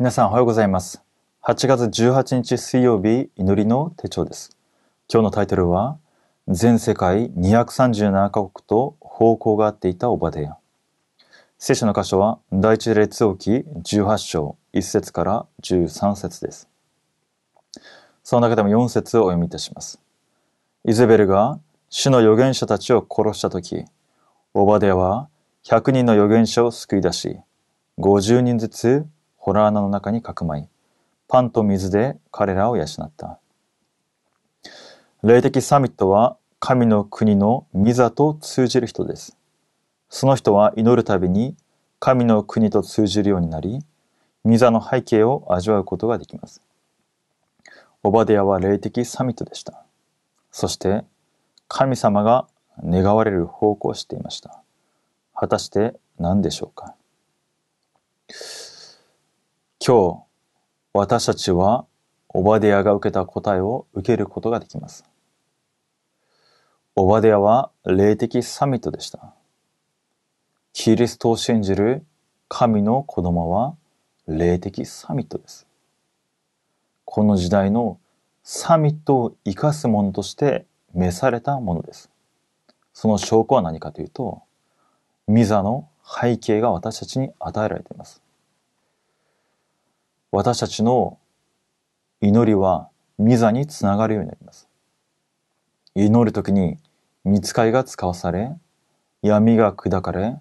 皆さんおはようございます。8月18日水曜日祈りの手帳です。今日のタイトルは全世界237カ国と方向が合っていたオバデヤ。聖書の箇所は第一列王記18章1節から13節です。その中でも4節をお読みいたします。イゼベルが主の預言者たちを殺したとき、オバデヤは100人の預言者を救い出し、50人ずつホラー穴の中にかくまい、パンと水で彼らを養った。霊的サミットは神の国のミザと通じる人です。その人は祈るたびに神の国と通じるようになり、ミザの背景を味わうことができます。オバデヤは霊的サミットでした。そして神様が願われる方向を知っていました。果たして何でしょうか今日、私たちはオバデヤが受けた答えを受けることができます。オバデヤは霊的サミットでした。キリストを信じる神の子供は霊的サミットです。この時代のサミットを生かすものとして召されたものです。その証拠は何かというと、ミザの背景が私たちに与えられています。私たちの祈りはミザにつながるようになります。祈るときに見つかりが使わされ、闇が砕かれ、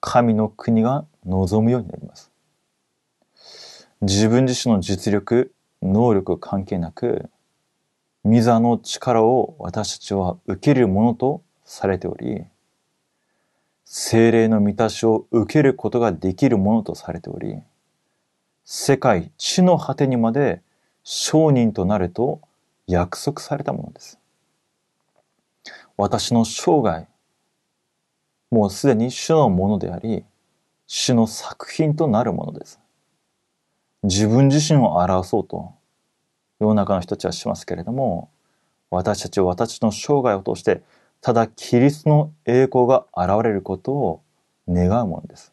神の国が望むようになります。自分自身の実力、能力関係なく、ミザの力を私たちは受けるものとされており、精霊の満たしを受けることができるものとされており、世界地の果てにまで商人となると約束されたものです。私の生涯、もうすでに主のものであり、主の作品となるものです。自分自身を表そうと、世の中の人たちはしますけれども、私たちは私の生涯を通して、ただキリストの栄光が現れることを願うものです。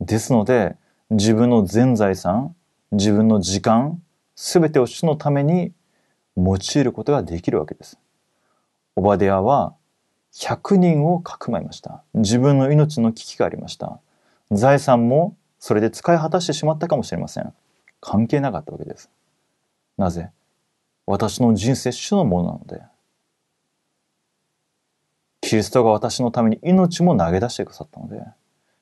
ですので、自分の全財産、自分の時間、すべてを主のために用いることができるわけです。オバデヤは100人をかくまいました。自分の命の危機がありました。財産もそれで使い果たしてしまったかもしれません。関係なかったわけです。なぜ？私の人生主のものなので。キリストが私のために命も投げ出してくださったので、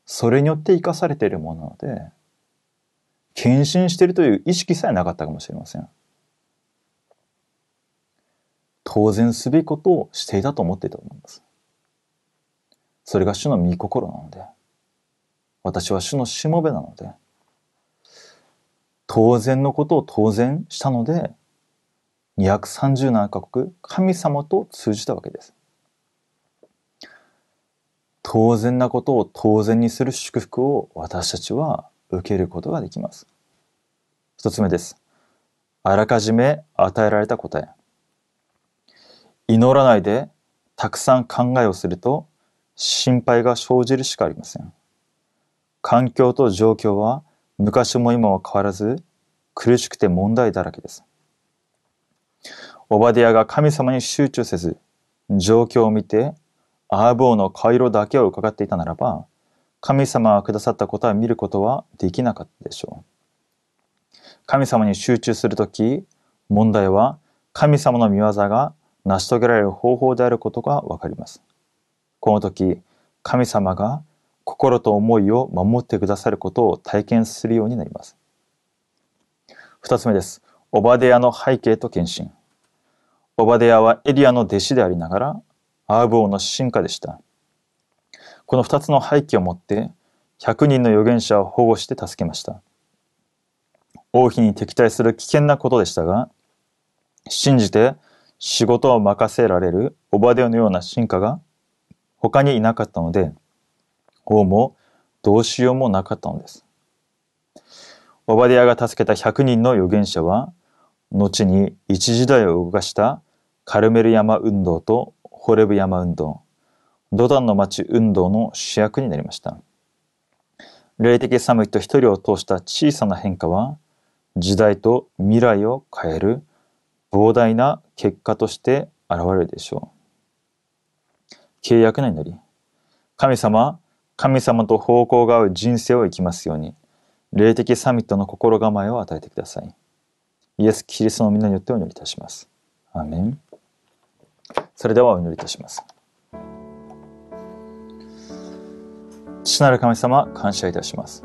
それによって生かされているものなので、献身しているという意識さえなかったかもしれません。当然すべきことをしていたと思っていたと思います。それが主の御心なので、私は主のしもべなので、当然のことを当然したので、237カ国、神様と通じたわけです。当然なことを当然にする祝福を私たちは受けることができます。一つ目です。あらかじめ与えられた答え。祈らないでたくさん考えをすると心配が生じるしかありません。環境と状況は昔も今は変わらず苦しくて問題だらけです。オバディアが神様に集中せず状況を見てアーブ王の顔色だけを伺っていたならば神様がくださったことは見ることはできなかったでしょう。神様に集中するとき問題は神様の見業が成し遂げられる方法であることがわかります。この時、神様が心と思いを守ってくださることを体験するようになります。二つ目です。オバデヤの背景と献身。オバデヤはエリアの弟子でありながら、アーブ王の進化でした。この二つの背景を持って、100人の預言者を保護して助けました。王妃に敵対する危険なことでしたが、信じて仕事を任せられるオバデオのような進化が他にいなかったので、王もどうしようもなかったのです。オバデヤが助けた100人の預言者は、後に一時代を動かしたカルメル山運動とホレブ山運動、ドダンの町運動の主役になりました。霊的サミット一人を通した小さな変化は、時代と未来を変える膨大な結果として現れるでしょう。契約内のり。神様、神様と方向が合う人生を生きますように、霊的サミットの心構えを与えてください。イエス・キリストの皆によってお祈りいたします。アーメン。それではお祈りいたします。父なる神様、感謝いたします。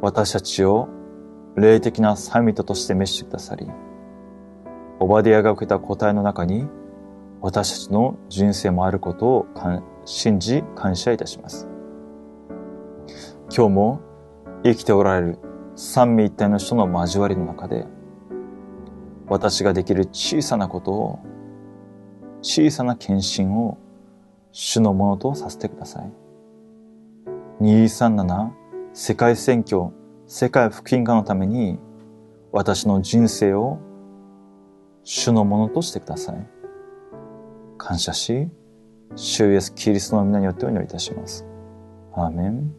私たちを霊的なサミットとして召してくださり、オバディアが受けた答えの中に、私たちの人生もあることを信じ感謝いたします。今日も生きておられる三位一体の人の交わりの中で、私ができる小さなことを、小さな献身を主のものとさせてください。237世界選挙、世界福音化のために私の人生を主のものとしてください。感謝し、主イエスキリストの皆によってお祈りいたします。アーメン。